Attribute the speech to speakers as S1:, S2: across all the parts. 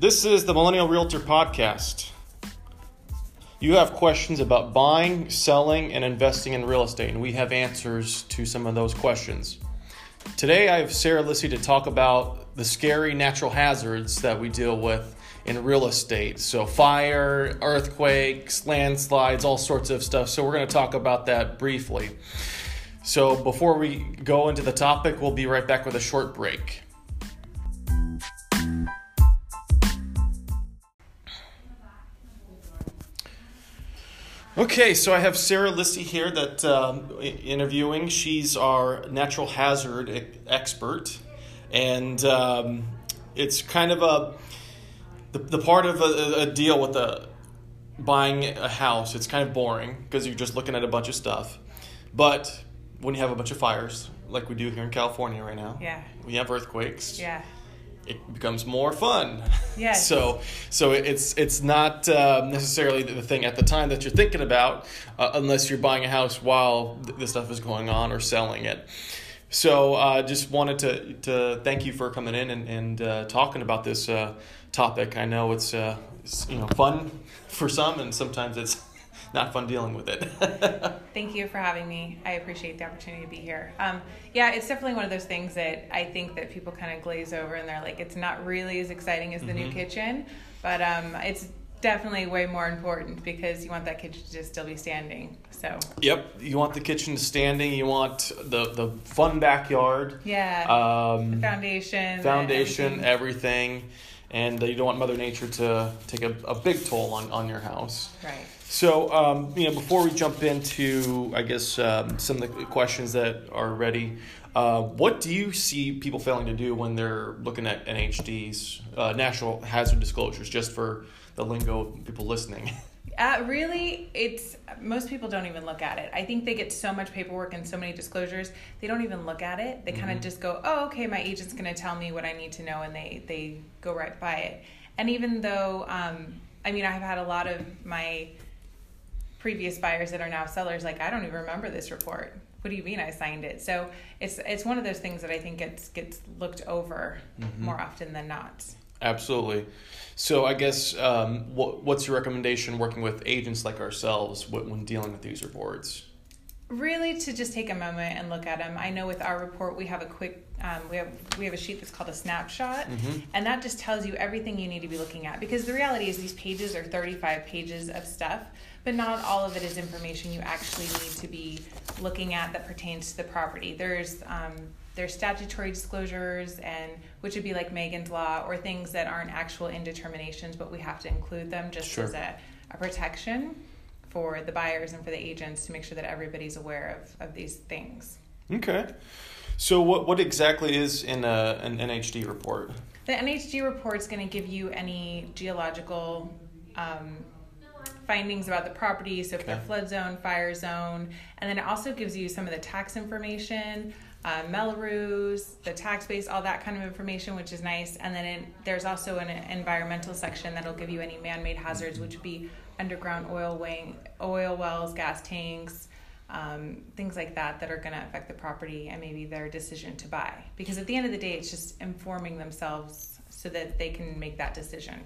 S1: This is the Millennial Realtor Podcast. You have questions about buying, selling, and investing in real estate, and we have answers to some of those questions. Today, I have Sarah Lissy to talk about the scary natural hazards that we deal with in real estate. So, fire, earthquakes, landslides, all sorts of stuff. So, we're going to talk about that briefly. So, before we go into the topic, we'll be right back with a short break. Okay, so I have Sarah Lissy here that um, interviewing. She's our natural hazard e- expert, and um, it's kind of a the, the part of a, a deal with a buying a house. It's kind of boring because you're just looking at a bunch of stuff, but when you have a bunch of fires like we do here in California right now,
S2: Yeah.
S1: we have earthquakes
S2: Yeah.
S1: It becomes more fun.
S2: Yes.
S1: so so it's it's not uh, necessarily the thing at the time that you're thinking about, uh, unless you're buying a house while th- this stuff is going on or selling it. So uh, just wanted to to thank you for coming in and and uh, talking about this uh, topic. I know it's, uh, it's you know fun for some, and sometimes it's not fun dealing with it.
S2: Thank you for having me. I appreciate the opportunity to be here. Um, yeah, it's definitely one of those things that I think that people kind of glaze over and they're like, it's not really as exciting as the new
S1: Mhm.
S2: kitchen, but um, it's definitely way more important because you want that kitchen to still be standing. So,
S1: yep, you want the kitchen standing. You want the the fun backyard.
S2: yeah,
S1: Um,
S2: foundation, and
S1: foundation,
S2: everything.
S1: everything, and uh, you don't want Mother Nature to take a, a big toll on, on your house.
S2: right.
S1: So, um, you know, before we jump into, I guess, um, some of the questions that are ready, uh, what do you see people failing to do when they're looking at NHDs, uh, natural hazard disclosures, just for the lingo of people listening?
S2: Uh, really, it's most people don't even look at it. I think they get so much paperwork and so many disclosures, they don't even look at it. They kind of just go, "Oh, okay, my agent's going to tell me what I need to know," and they they go right by it. And even though, um, I mean, I've had a lot of my previous buyers that are now sellers like, "I don't even remember this report. What do you mean I signed it?" So it's it's one of those things that I think gets gets looked over
S1: Mhm.
S2: more often than not.
S1: Absolutely. So, I guess, um, what, what's your recommendation working with agents like ourselves when when dealing with these reports?
S2: really to just take a moment and look at them i know with our report we have a quick um, we have we have a sheet that's called a snapshot
S1: Mhm.
S2: and that just tells you everything you need to be looking at because the reality is these pages are 35 pages of stuff but not all of it is information you actually need to be looking at that pertains to the property there's um, there's statutory disclosures and which would be like megan's law or things that aren't actual indeterminations but we have to include them just
S1: Sure.
S2: as a, a protection for the buyers and for the agents to make sure that everybody's aware of, of these things.
S1: Okay. So, what, what exactly is in a, an NHD report?
S2: The NHD report is going to give you any geological um, findings about the property, so if they're flood zone, fire zone, and then it also gives you some of the tax information, uh, Mello-Roos, the tax base, all that kind of information, which is nice. And then in, there's also an environmental section that'll give you any man-made hazards, which would be underground oil weighing, oil wells, gas tanks, um, things like that that are going to affect the property and maybe their decision to buy. Because at the end of the day, it's just informing themselves so that they can make that decision.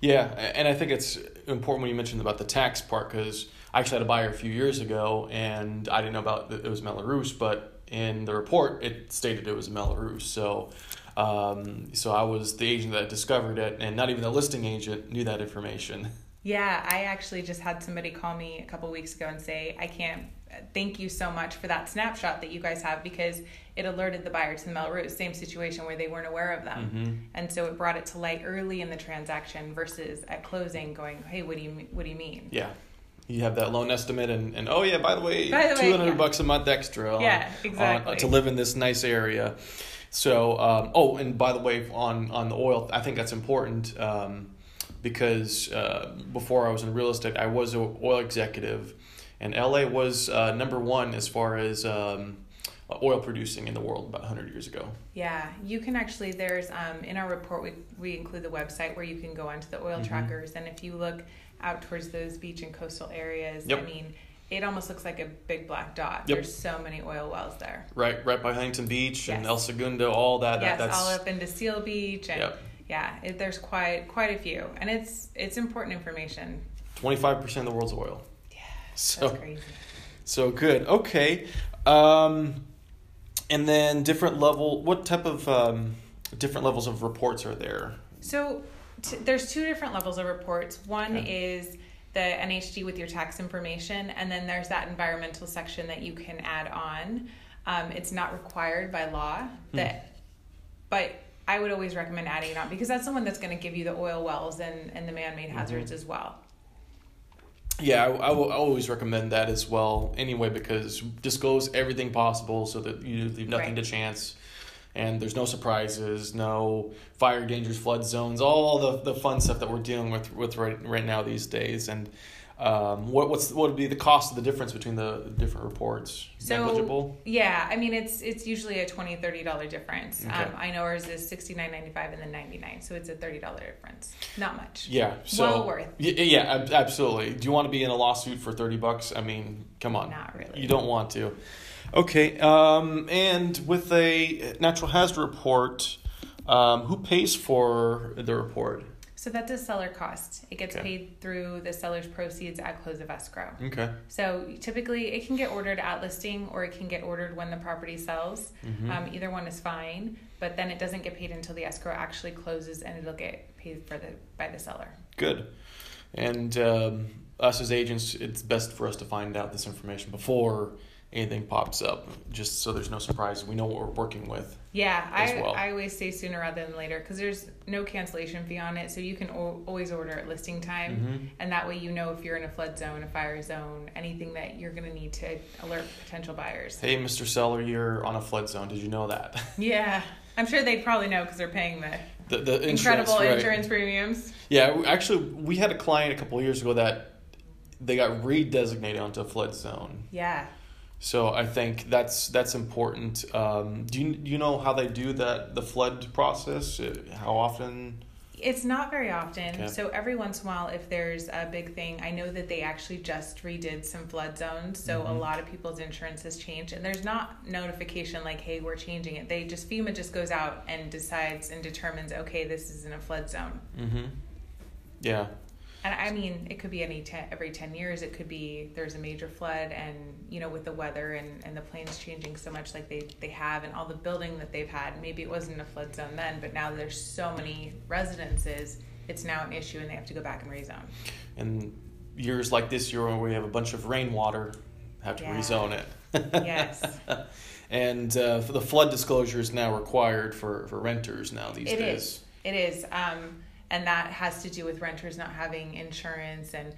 S1: Yeah, and I think it's important when you mentioned about the tax part because I actually had a buyer a few years ago and I didn't know about it was Mello-Roos, but in the report it stated it was Mello-Roos. So, um, so I was the agent that discovered it, and not even the listing agent knew that information.
S2: Yeah, I actually just had somebody call me a couple weeks ago and say, I can't thank you so much for that snapshot that you guys have because it alerted the buyer to the Mello-Roos, same situation where they weren't aware of them.
S1: Mhm.
S2: And so it brought it to light early in the transaction versus at closing going, hey, what do you, what do you mean?
S1: Yeah, you have that loan estimate, and, and oh yeah, by the way, two hundred
S2: yeah.
S1: bucks a month extra. on-
S2: Yeah,
S1: on-
S2: exactly.
S1: to live in this nice area. So, um, oh, and by the way, on on the oil, I think that's important um, because uh, before I was in real estate, I was an oil executive, and LA was uh, number one as far as um, oil producing in the world about hundred years ago.
S2: Yeah, you can actually, there's, um, in our report, we, we include the website where you can go onto the oil
S1: Mhm.
S2: trackers. And if you look out towards those beach and coastal areas, I mean, it almost looks like a big black dot.
S1: Yep.
S2: There's so many oil wells there.
S1: Right, right by Huntington Beach and El Segundo, all that.
S2: yes,
S1: that's
S2: all up into Seal Beach. And
S1: Yep.
S2: Yeah, it, there's quite quite a few, and it's it's important information.
S1: Twenty five percent of the world's oil. So so good. Okay. Um, and then different level. What type of um, different levels of reports are there?
S2: So t- there's two different levels of reports. One
S1: Okay.
S2: is the NHD with your tax information, and then there's that environmental section that you can add on. Um, it's not required by law that, but I would always recommend adding it on because that's the one that's going to give you the oil wells and, and the man-made hazards as well.
S1: Yeah, I, I will I always recommend that as well. Anyway, because disclose everything possible so that you leave nothing
S2: Right.
S1: to chance, and there's no surprises, no fire dangers, flood zones, all the the fun stuff that we're dealing with with right right now these days. And um, what what's what would be the cost of the difference between the different reports?
S2: So
S1: Negligible.
S2: yeah, I mean it's it's usually a 20 30 dollar difference.
S1: Okay.
S2: Um, I know ours is 69.95 and then 99, so it's a 30 dollar difference. Not much.
S1: Yeah, so
S2: Well worth.
S1: Y- yeah, absolutely. Do you want to be in a lawsuit for thirty bucks? I mean, come on.
S2: Not really.
S1: You don't want to. Okay, um, and with a natural hazard report, um, who pays for the report?
S2: So that's a seller cost. It gets
S1: Okay.
S2: paid through the seller's proceeds at close of escrow.
S1: Okay.
S2: So typically, it can get ordered at listing or it can get ordered when the property sells.
S1: Mhm.
S2: Um, either one is fine, but then it doesn't get paid until the escrow actually closes and it'll get paid for the by the seller.
S1: Good. And um, us as agents, it's best for us to find out this information before anything pops up, just so there's no surprise. We know what we're working with.
S2: Yeah, I,
S1: well.
S2: I always say sooner rather than later because there's no cancellation fee on it, so you can o- always order at listing time,
S1: Mhm.
S2: and that way you know if you're in a flood zone, a fire zone, anything that you're going to need to alert potential buyers.
S1: Hey, Mr. Seller, you're on a flood zone. Did you know that?
S2: Yeah, I'm sure they probably know because they're paying the
S1: The, the insurance,
S2: incredible
S1: right.
S2: insurance premiums.
S1: Yeah, actually, we had a client a couple of years ago that they got redesignated onto a flood zone.
S2: Yeah.
S1: So I think that's that's important. Um, do you do you know how they do that the flood process? Uh, How often?
S2: It's not very often.
S1: Okay.
S2: So every once in a while, if there's a big thing, I know that they actually just redid some flood zones. So a
S1: Mhm.
S2: lot of people's insurance has changed, and there's not notification like, "Hey, we're changing it." They just FEMA just goes out and decides and determines, "Okay, this is in a flood zone."
S1: Mm-hmm. Yeah.
S2: And I mean, it could be any ten, every ten years. It could be there's a major flood, and you know, with the weather and, and the plains changing so much, like they they have, and all the building that they've had. Maybe it wasn't a flood zone then, but now there's so many residences. It's now an issue, and they have to go back and rezone.
S1: And years like this year when we have a bunch of rainwater, have to
S2: Yeah.
S1: rezone it.
S2: Yes.
S1: and uh, for the flood disclosure is now required for, for renters now these
S2: It
S1: days.
S2: is. It is. Um, and that has to do with renters not having insurance and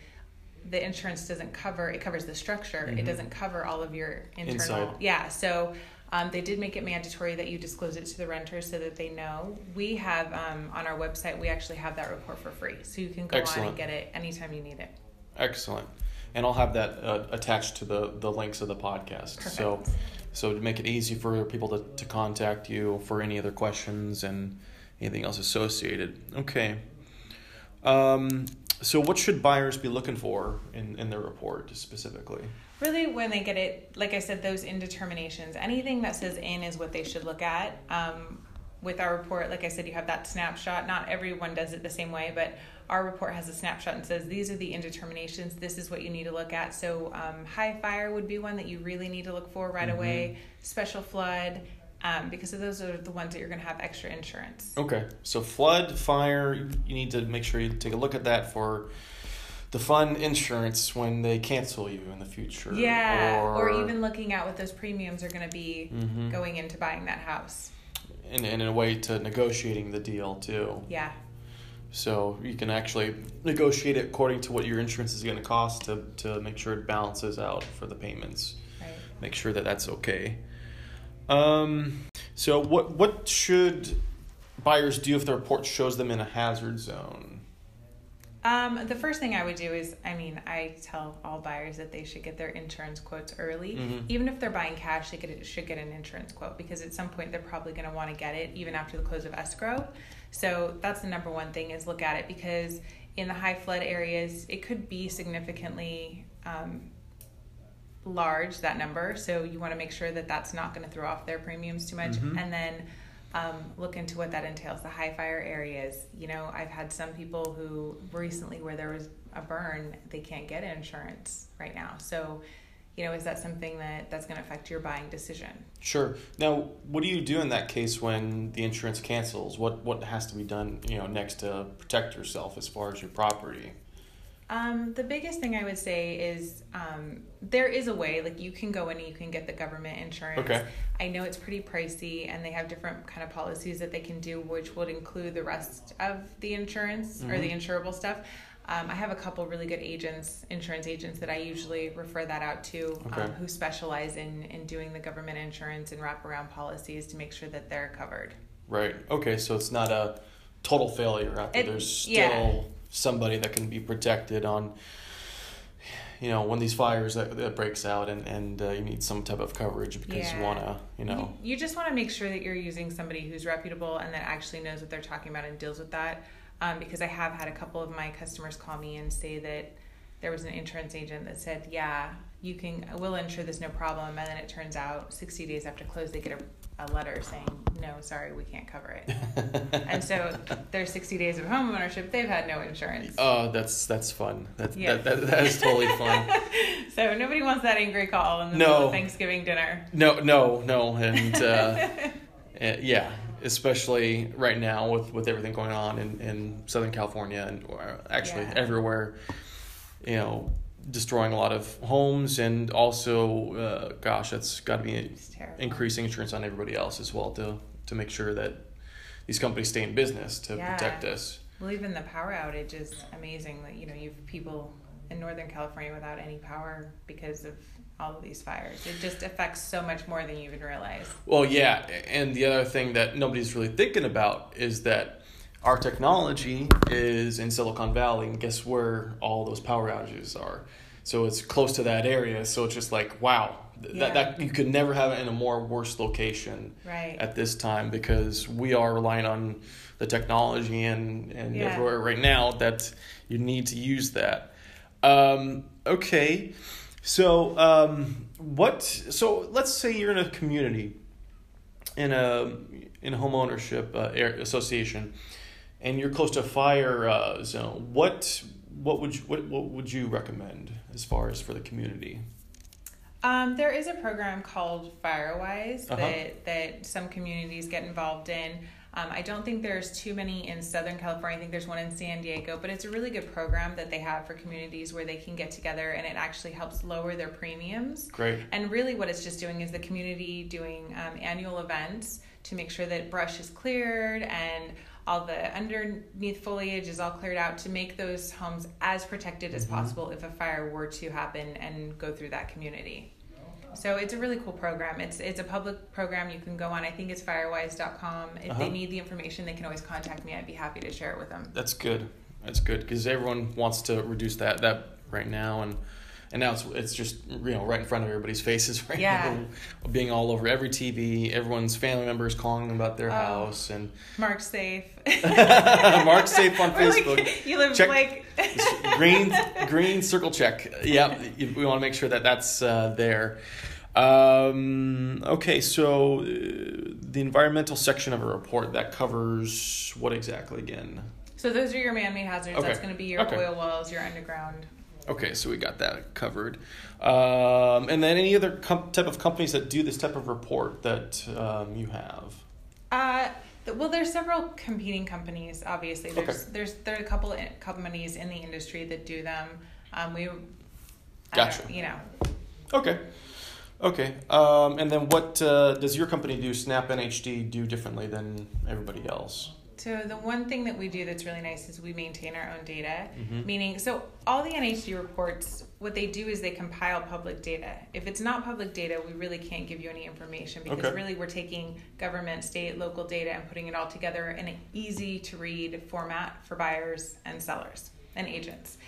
S2: the insurance doesn't cover it covers the structure.
S1: Mhm.
S2: It doesn't cover all of your internal
S1: Inside.
S2: Yeah. So um, they did make it mandatory that you disclose it to the renters so that they know. We have um, on our website we actually have that report for free. So you can go on and get it anytime you need it.
S1: Excellent. And I'll have that uh, attached to the, the links of the podcast.
S2: Perfect.
S1: So so to make it easy for people to, to contact you for any other questions and anything else associated. Okay. Um, so what should buyers be looking for in, in their report specifically?
S2: Really, when they get it, like I said, those indeterminations, anything that says in is what they should look at. Um, with our report, like I said, you have that snapshot. Not everyone does it the same way, but our report has a snapshot and says these are the indeterminations. This is what you need to look at. So, um, high fire would be one that you really need to look for right
S1: Mhm.
S2: away. Special flood, um, because those are the ones that you're going to have extra insurance.
S1: Okay. So flood, fire, you need to make sure you take a look at that for the fund insurance when they cancel you in the future.
S2: Yeah, or,
S1: or
S2: even looking at what those premiums are going to be
S1: Mhm.
S2: going into buying that house.
S1: and, and in a way to negotiating the deal too.
S2: Yeah.
S1: So you can actually negotiate it according to what your insurance is going to cost to, to make sure it balances out for the payments.
S2: Right.
S1: Make sure that that's okay. Um, so what what should buyers do if the report shows them in a hazard zone?
S2: Um, the first thing I would do is, I mean, I tell all buyers that they should get their insurance quotes early.
S1: Mhm.
S2: Even if they're buying cash, they could, should get an insurance quote because at some point they're probably going to want to get it even after the close of escrow. So that's the number one thing is look at it because in the high flood areas, it could be significantly um, large that number. So you want to make sure that that's not going to throw off their premiums too much.
S1: Mhm.
S2: And then um, look into what that entails. The high fire areas, you know, I've had some people who recently where there was a burn, they can't get insurance right now. So, you know, is that something that that's going to affect your buying decision?
S1: Sure. Now, what do you do in that case when the insurance cancels? What what has to be done, you know, next to protect yourself as far as your property?
S2: Um, the biggest thing I would say is um, there is a way, like you can go in and you can get the government insurance.
S1: Okay.
S2: I know it's pretty pricey, and they have different kind of policies that they can do, which would include the rest of the insurance or the insurable stuff. Um, I have a couple really good agents, insurance agents, that I usually refer that out to,
S1: Okay.
S2: um, who specialize in in doing the government insurance and wraparound policies to make sure that they're covered.
S1: Right. Okay, so it's not a total failure out there.
S2: It-
S1: There's still
S2: yeah.
S1: Somebody that can be protected on you know, when these fires that, that breaks out and, and uh, you need some type of coverage because you want to, you know.
S2: You, you just want to make sure that you're using somebody who's reputable and that actually knows what they're talking about and deals with that. Um, because I have had a couple of my customers call me and say that there was an insurance agent that said, "Yeah, you can, we'll insure this, no problem." And then it turns out 60 days after close, they get a, a letter saying, "No, sorry, we can't cover it." and so their 60 days of home ownership, they've had no insurance.
S1: Oh, that's that's fun. That,
S2: Yeah.
S1: that, that, that is totally fun.
S2: So nobody wants that angry call in the
S1: No.
S2: middle of Thanksgiving dinner.
S1: No, no, no, and uh, uh, yeah, especially right now with with everything going on in, in Southern California and actually
S2: Yeah.
S1: everywhere, you know, destroying a lot of homes and also, uh, gosh, that's got to be increasing insurance on everybody else as well to to make sure that these companies stay in business to
S2: Yeah.
S1: protect us.
S2: Well, even the power outage is amazing. That you know you have people in Northern California without any power because of all of these fires. It just affects so much more than you even realize.
S1: Well, yeah, and the other thing that nobody's really thinking about is that our technology is in Silicon Valley, and guess where all those power outages are? So it's close to that area. So it's just like, wow, th-
S2: Yeah.
S1: that, that you could never have it in a more worse location
S2: Right.
S1: at this time because we are relying on the technology and and
S2: Yeah.
S1: everywhere right now that you need to use that. Um, okay, so um, what? So let's say you're in a community, in a in a home ownership uh, association, and you're close to a fire uh, zone. What what would you, what what would you recommend as far as for the community?
S2: Um, there is a program called FireWise
S1: Uh-huh.
S2: that that some communities get involved in. Um, I don't think there's too many in Southern California. I think there's one in San Diego, but it's a really good program that they have for communities where they can get together and it actually helps lower their premiums.
S1: Great.
S2: And really, what it's just doing is the community doing um, annual events to make sure that brush is cleared and all the underneath foliage is all cleared out to make those homes as protected as possible if a fire were to happen and go through that community. So it's a really cool program. It's it's a public program you can go on. I think it's firewise.com. If
S1: Uh-huh.
S2: they need the information, they can always contact me. I'd be happy to share it with them.
S1: That's good. That's good because everyone wants to reduce that that right now, and and now it's it's just you know right in front of everybody's faces right
S2: Yeah.
S1: now, being all over every TV. Everyone's family members calling about their
S2: Oh.
S1: house and
S2: Mark safe.
S1: Mark safe on
S2: We're like,
S1: Facebook.
S2: you live
S1: Check-
S2: like
S1: green green circle check. Yeah, we want to make sure that that's uh, there. Um, okay, so uh, the environmental section of a report that covers what exactly again?
S2: So those are your man-made hazards.
S1: Okay.
S2: That's going to be your
S1: Okay.
S2: oil wells, your underground.
S1: Okay, so we got that covered. Um, and then any other com- type of companies that do this type of report that um, you have?
S2: Uh, th- well, there's several competing companies. Obviously, there's
S1: Okay.
S2: there's there are a couple i- companies in the industry that do them. Um, we,
S1: Gotcha.
S2: you know,
S1: Okay. Okay. Um, and then what uh, does your company do, SnapNHD, do differently than everybody else?
S2: So the one thing that we do that's really nice is we maintain our own data.
S1: Mhm.
S2: Meaning, so all the NHD reports, what they do is they compile public data. If it's not public data, we really can't give you any information because
S1: Okay.
S2: really we're taking government, state, local data and putting it all together in an easy to read format for buyers and sellers and agents.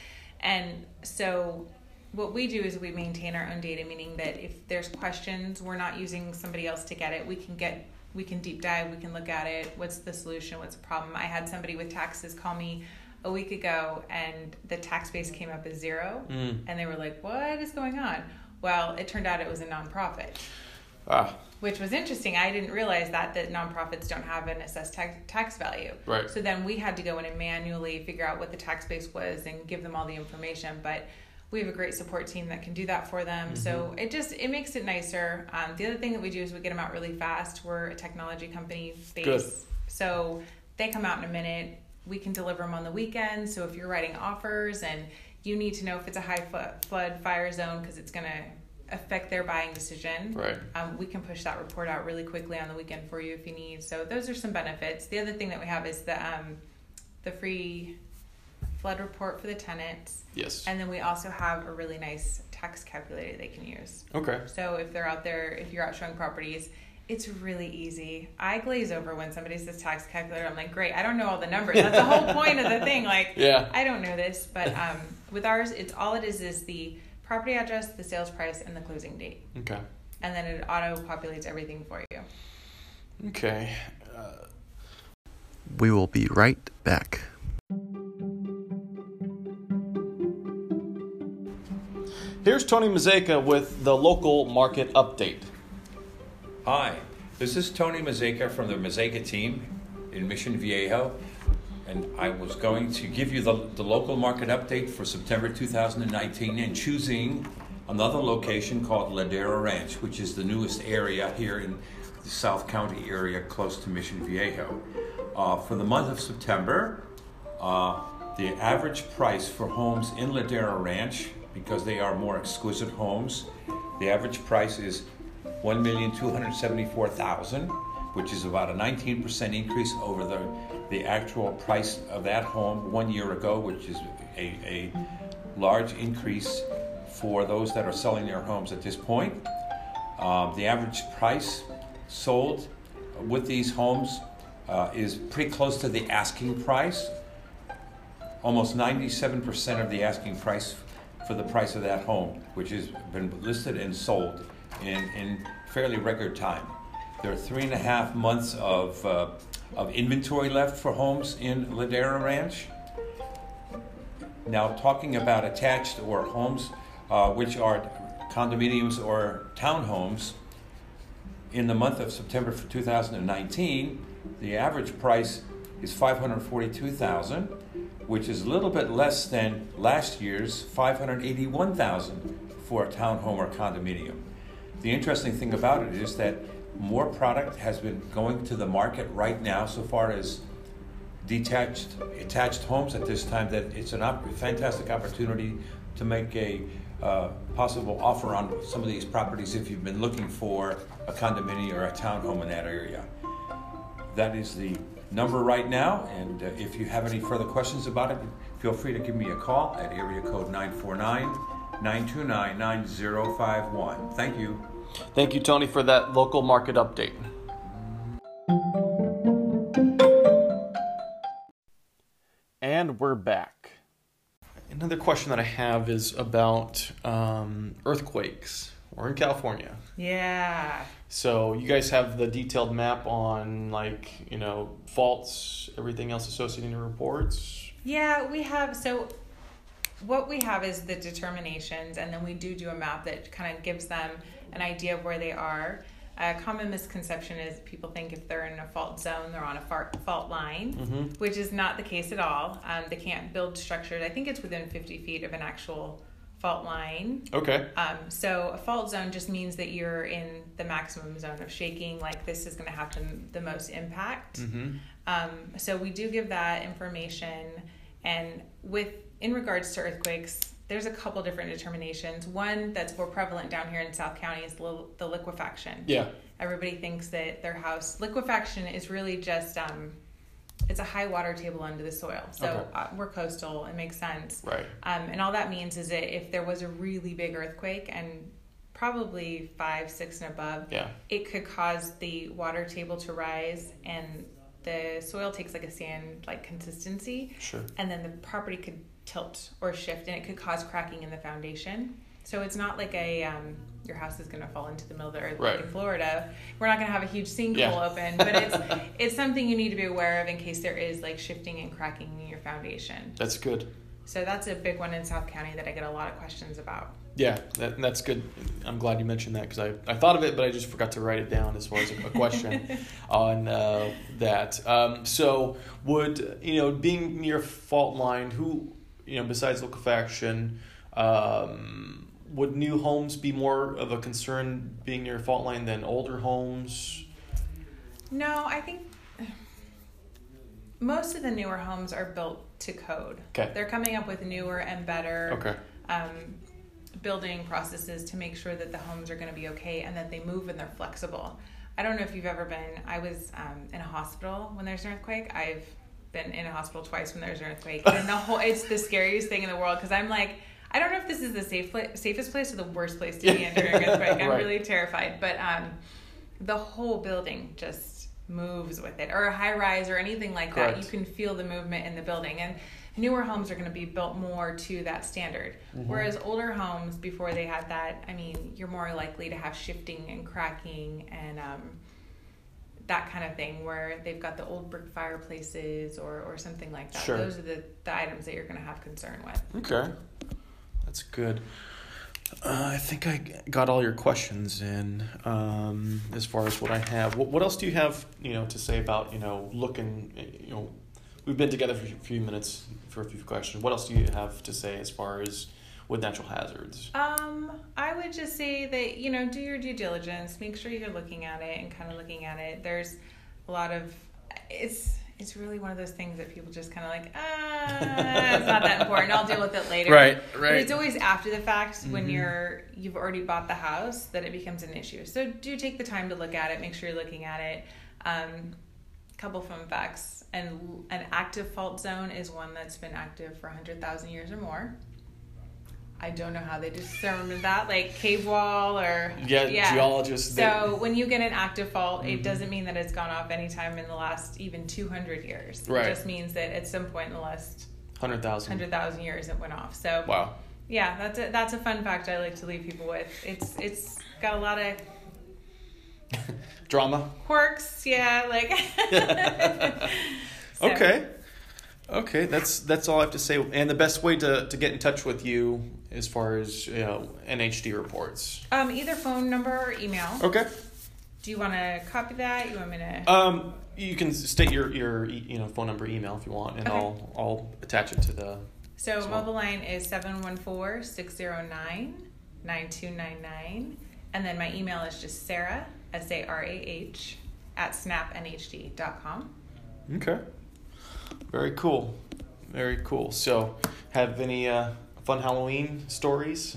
S2: And so what we do is we maintain our own data, meaning that if there's questions, we're not using somebody else to get it. We can get, we can deep dive, we can look at it. What's the solution? What's the problem? I had somebody with taxes call me a week ago and the tax base came up as zero.
S1: Mm.
S2: And they were like, what is going on? Well, it turned out it was a nonprofit.
S1: Ah,
S2: which was interesting. I didn't realize that that nonprofits don't have an assessed tax, tax value.
S1: Right.
S2: So then we had to go in and manually figure out what the tax base was and give them all the information. But we have a great support team that can do that for them.
S1: Mm-hmm.
S2: So it just it makes it nicer. Um, the other thing that we do is we get them out really fast. We're a technology company base,
S1: Good.
S2: so they come out in a minute. We can deliver them on the weekend. So if you're writing offers and you need to know if it's a high flo- flood fire zone because it's going to affect their buying decision.
S1: Right.
S2: Um, we can push that report out really quickly on the weekend for you if you need. So those are some benefits. The other thing that we have is the um, the free flood report for the tenants,
S1: Yes.
S2: and then we also have a really nice tax calculator they can use.
S1: Okay.
S2: So if they're out there, if you're out showing properties, it's really easy. I glaze over when somebody says tax calculator. I'm like, great, I don't know all the numbers. That's the whole point of the thing. Like,
S1: Yeah.
S2: I don't know this, but um, with ours, it's all it is is the property address, the sales price, and the closing date,
S1: Okay.
S2: and then it auto populates everything for you.
S1: Okay. Uh,
S3: We will be right back.
S1: Here's Tony Mazeika with the local market update.
S4: Hi, this is Tony Mazeika from the Mazeika team in Mission Viejo, and I was going to give you the, the local market update for September 2019 and choosing another location called Ladera Ranch, which is the newest area here in the South County area close to Mission Viejo. Uh, for the month of September, uh, the average price for homes in Ladera Ranch, because they are more exquisite homes, the average price is one million two hundred seventy-four thousand, which is about a nineteen percent increase over the the actual price of that home one year ago, which is a, a large increase for those that are selling their homes at this point. Um, the average price sold with these homes uh, is pretty close to the asking price. Almost 97% of the asking price for the price of that home, which has been listed and sold in, in fairly record time. There are three and a half months of, uh, of inventory left for homes in Ladera Ranch. Now, talking about attached or homes, uh, which are condominiums or townhomes, in the month of September for 2019, the average price is 542,000, which is a little bit less than last year's 581,000 for a townhome or condominium. The interesting thing about it is that more product has been going to the market right now so far as detached attached homes at this time that it's a op- fantastic opportunity to make a uh, possible offer on some of these properties if you've been looking for a condominium or a townhome in that area. That is the number right now, and uh, if you have any further questions about it, feel free to give me a call at area code 949 929 9051. Thank you.
S1: Thank you, Tony, for that local market update. And we're back. Another question that I have is about um, earthquakes. We're in California.
S2: Yeah.
S1: So you guys have the detailed map on like, you know, faults, everything else associated in reports.
S2: Yeah, we have. So, what we have is the determinations, and then we do do a map that kind of gives them an idea of where they are. A common misconception is people think if they're in a fault zone, they're on a fault line,
S1: Mm-hmm.
S2: which is not the case at all. Um, they can't build structures. I think it's within 50 feet of an actual fault line.
S1: Okay.
S2: Um, so a fault zone just means that you're in the maximum zone of shaking. Like this is going to have the, the most impact.
S1: Mm-hmm.
S2: Um, so we do give that information, and with in regards to earthquakes, there's a couple different determinations. One that's more prevalent down here in South County is the, the liquefaction.
S1: Yeah.
S2: Everybody thinks that their house liquefaction is really just um, it's a high water table under the soil. So
S1: Okay.
S2: uh, we're coastal. It makes sense.
S1: Right.
S2: Um, and all that means is that if there was a really big earthquake and probably five, six, and above,
S1: Yeah.
S2: it could cause the water table to rise and the soil takes like a sand like consistency
S1: Sure.
S2: and then the property could tilt or shift and it could cause cracking in the foundation so it's not like a um, your house is going to fall into the middle of the earth
S1: Right.
S2: like in florida we're not going to have a huge sinkhole
S1: Yeah.
S2: open but it's it's something you need to be aware of in case there is like shifting and cracking in your foundation
S1: That's good.
S2: so that's a big one in south county that i get a lot of questions about
S1: Yeah, that, that's good. I'm glad you mentioned that because I, I thought of it, but I just forgot to write it down as far as a, a question on uh, that. Um, so, would you know, being near fault line, who you know, besides liquefaction, um, would new homes be more of a concern being near fault line than older homes?
S2: No, I think most of the newer homes are built to code.
S1: Okay.
S2: They're coming up with newer and better
S1: Okay.
S2: um, building processes to make sure that the homes are going to be okay and that they move and they're flexible. I don't know if you've ever been. I was um, in a hospital when there's an earthquake. I've been in a hospital twice when there's an earthquake, and the whole it's the scariest thing in the world because I'm like. I don't know if this is the safe pla- safest place or the worst place to be an earthquake. I'm
S1: Right.
S2: really terrified. But um, the whole building just moves with it, or a high rise or anything like that. You can feel the movement in the building. And newer homes are going to be built more to that standard. Whereas older homes, before they had that, I mean, you're more likely to have shifting and cracking and um, that kind of thing, where they've got the old brick fireplaces or, or something like that.
S1: Sure.
S2: Those are the, the items that you're going to have concern with.
S1: Okay, that's good. Uh, I think I got all your questions in um, as far as what I have. What, what else do you have, you know, to say about you know looking? You know, we've been together for a few minutes for a few questions. What else do you have to say as far as with natural hazards?
S2: Um, I would just say that you know do your due diligence. Make sure you're looking at it and kind of looking at it. There's a lot of it's it's really one of those things that people just kind of like ah it's not that important. I'll deal with it later.
S1: Right, right.
S2: But it's always after the fact when
S1: Mhm.
S2: you're you've already bought the house that it becomes an issue. So do take the time to look at it. Make sure you're looking at it. Um, couple fun facts and an active fault zone is one that's been active for 100,000 years or more. I don't know how they determined that, like cave wall or
S1: Yeah, geologists. they-
S2: So when you get an active fault,
S1: Mhm.
S2: it doesn't mean that it's gone off anytime in the last even 200 years.
S1: Right.
S2: It just means that at some point in the last
S1: hundred thousand.
S2: 100,000 years it went off. So
S1: Wow.
S2: yeah, that's a that's a fun fact I like to leave people with. It's it's got a lot of
S1: Drama.
S2: quirks, yeah, like So,
S1: Okay. Okay, that's that's all I have to say. And the best way to, to get in touch with you as far as you know NHD reports.
S2: Um, either phone number or email.
S1: Okay.
S2: Do you want to copy that? You want me to?
S1: Um, you can state your your you know phone number, email if you want, and
S2: Okay.
S1: I'll I'll attach it to the.
S2: So
S1: well.
S2: mobile line is 714-609-9299. And then my email is just Sarah, S-A-R-A-H, at snapnhd.com.
S1: Okay. Very cool. Very cool. So, have any uh, fun Halloween stories?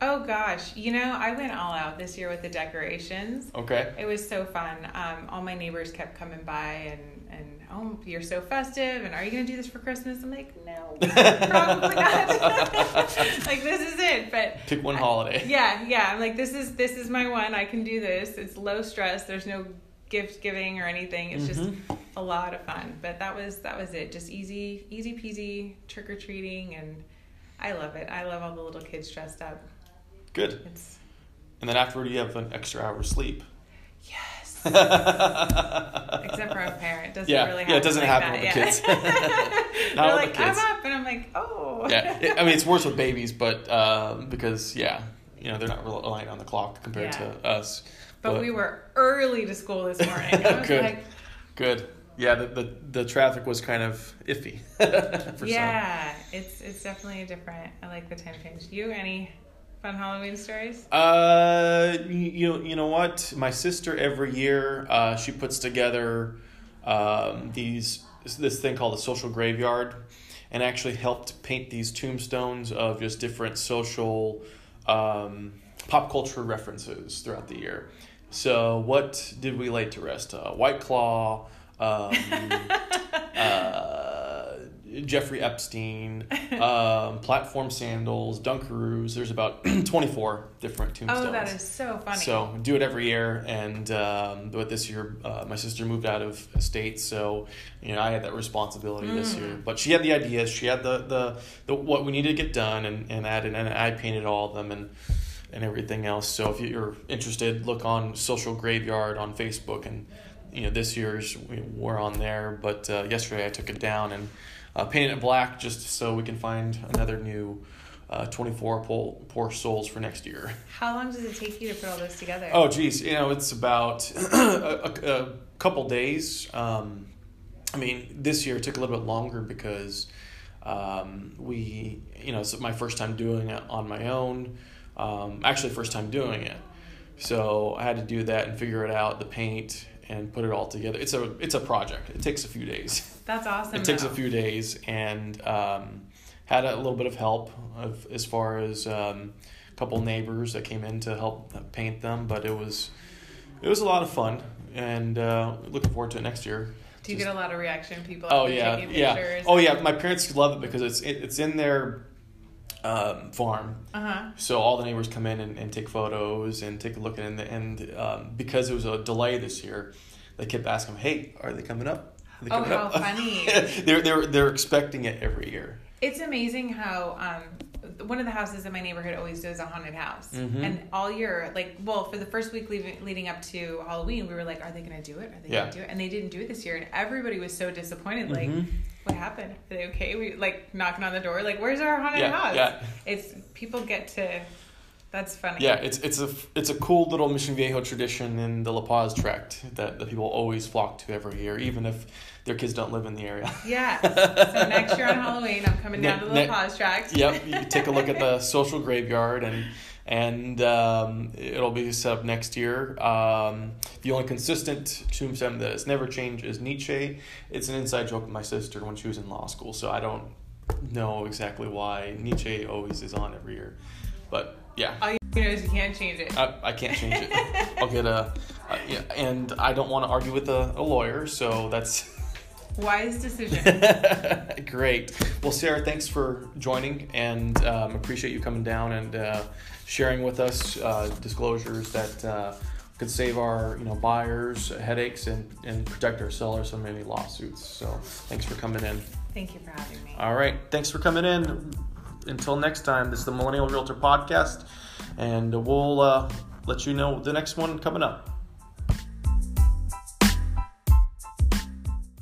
S2: Oh gosh, you know, I went all out this year with the decorations.
S1: Okay.
S2: It was so fun. Um, all my neighbors kept coming by and, and oh, you're so festive, and are you gonna do this for Christmas? I'm like, no, probably not. like this is it, but
S1: Pick one
S2: I-
S1: holiday.
S2: Yeah, yeah. I'm like, this is this is my one. I can do this. It's low stress. There's no gift giving or anything. It's just
S1: Mhm.
S2: a lot of fun. But that was that was it. Just easy, easy peasy trick or treating, and I love it. I love all the little kids dressed up.
S1: Good.
S2: It's
S1: And then afterward, you have an extra hour of sleep.
S2: yes. Except for a parent, doesn't
S1: Yeah,
S2: really happen.
S1: yeah, it doesn't
S2: like
S1: happen
S2: that.
S1: with the
S2: yeah.
S1: kids.
S2: They're
S1: with
S2: like,
S1: the kids.
S2: I'm up, and I'm like, oh.
S1: Yeah. It- I mean, it's worse with babies, but um, because yeah, you know they're not relying on the clock compared
S2: Yeah.
S1: to us.
S2: But we were early to school this morning. I was
S1: Good.
S2: like,
S1: Good. Yeah, the, the the traffic was kind of iffy. for
S2: yeah, it's it's definitely different. I like the time change. You any fun Halloween stories?
S1: Uh, you, you know, you know what? My sister every year, uh, she puts together um, these this thing called a social graveyard, and actually helped paint these tombstones of just different social, um, pop culture references throughout the year. So, what did we lay to rest? Uh, White Claw. Um, uh, Jeffrey Epstein, um, platform sandals, Dunkaroos. There's about 24 different tombstones.
S2: Oh, that is so funny.
S1: So do it every year, and um, but this year uh, my sister moved out of state, so you know I had that responsibility this
S2: Mm.
S1: year. But she had the ideas, she had the the, the what we needed to get done, and and added, and I painted all of them and and everything else. So if you're interested, look on Social Graveyard on Facebook, and you know this year's we- we're on there. But uh, yesterday I took it down and uh, painted it black just so we can find another new uh, 24 pour, pour souls for next year.
S2: How long does it take you to put all those together?
S1: Oh, geez, you know, it's about a, a, a couple days. Um, I mean, this year it took a little bit longer because um, we, you know, it's my first time doing it on my own. Um, actually, first time doing it, so I had to do that and figure it out, the paint, and put it all together. It's a it's a project. It takes a few days.
S2: That's awesome.
S1: It takes a few days, and um, had a little bit of help of as far as um, a couple neighbors that came in to help paint them. But it was it was a lot of fun, and uh, looking forward to it next year.
S2: Do you
S1: Just-
S2: get a lot of reaction? People
S1: Oh yeah,
S2: taking
S1: yeah. Oh yeah. My parents love it because it's it, it's in their um, farm,
S2: Uh huh.
S1: so all the neighbors come in and, and take photos and take a look at it. And, and um, because it was a delay this year, they kept asking, "Hey, are they coming up?" They
S2: Oh,
S1: coming
S2: how
S1: up?"
S2: funny.
S1: they're they're they're expecting it every year.
S2: It's amazing how um, one of the houses in my neighborhood always does a haunted house,
S1: Mhm.
S2: and all year, like, well, for the first week leading, leading up to Halloween, we were like, "Are they going to do it? Are they
S1: Yeah.
S2: going to do it?" And they didn't do it this year, and everybody was so disappointed. Like,
S1: Mhm.
S2: What happened? Are they okay? We like knocking on the door, like, "Where's our haunted
S1: Yeah,
S2: house?"
S1: yeah.
S2: It's people get to. That's funny.
S1: Yeah, it's it's a it's a cool little Mission Viejo tradition in the La Paz tract that, that people always flock to every year, even if their kids don't live in the area.
S2: Yeah. So next year on Halloween, I'm coming down to the
S1: Ne-
S2: La Paz tract.
S1: yep, you take a look at the social graveyard and and um, it'll be set up next year. Um, the only consistent tombstone that has never changed is Nietzsche. It's an inside joke with my sister when she was in law school, so I don't know exactly why Nietzsche always is on every year, but yeah.
S2: All you know is you can't change it.
S1: I, I can't change it. I'll get a, uh, yeah, and I don't want to argue with a, a lawyer, so that's
S2: Wise decision.
S1: great. Well, Sarah, thanks for joining, and um, appreciate you coming down and uh, sharing with us uh, disclosures that uh, could save our you know buyers headaches and, and protect our sellers from any lawsuits. So thanks for coming in.
S2: Thank you for having me.
S1: All right, thanks for coming in. Until next time, this is the Millennial Realtor Podcast, and we'll uh, let you know the next one coming up.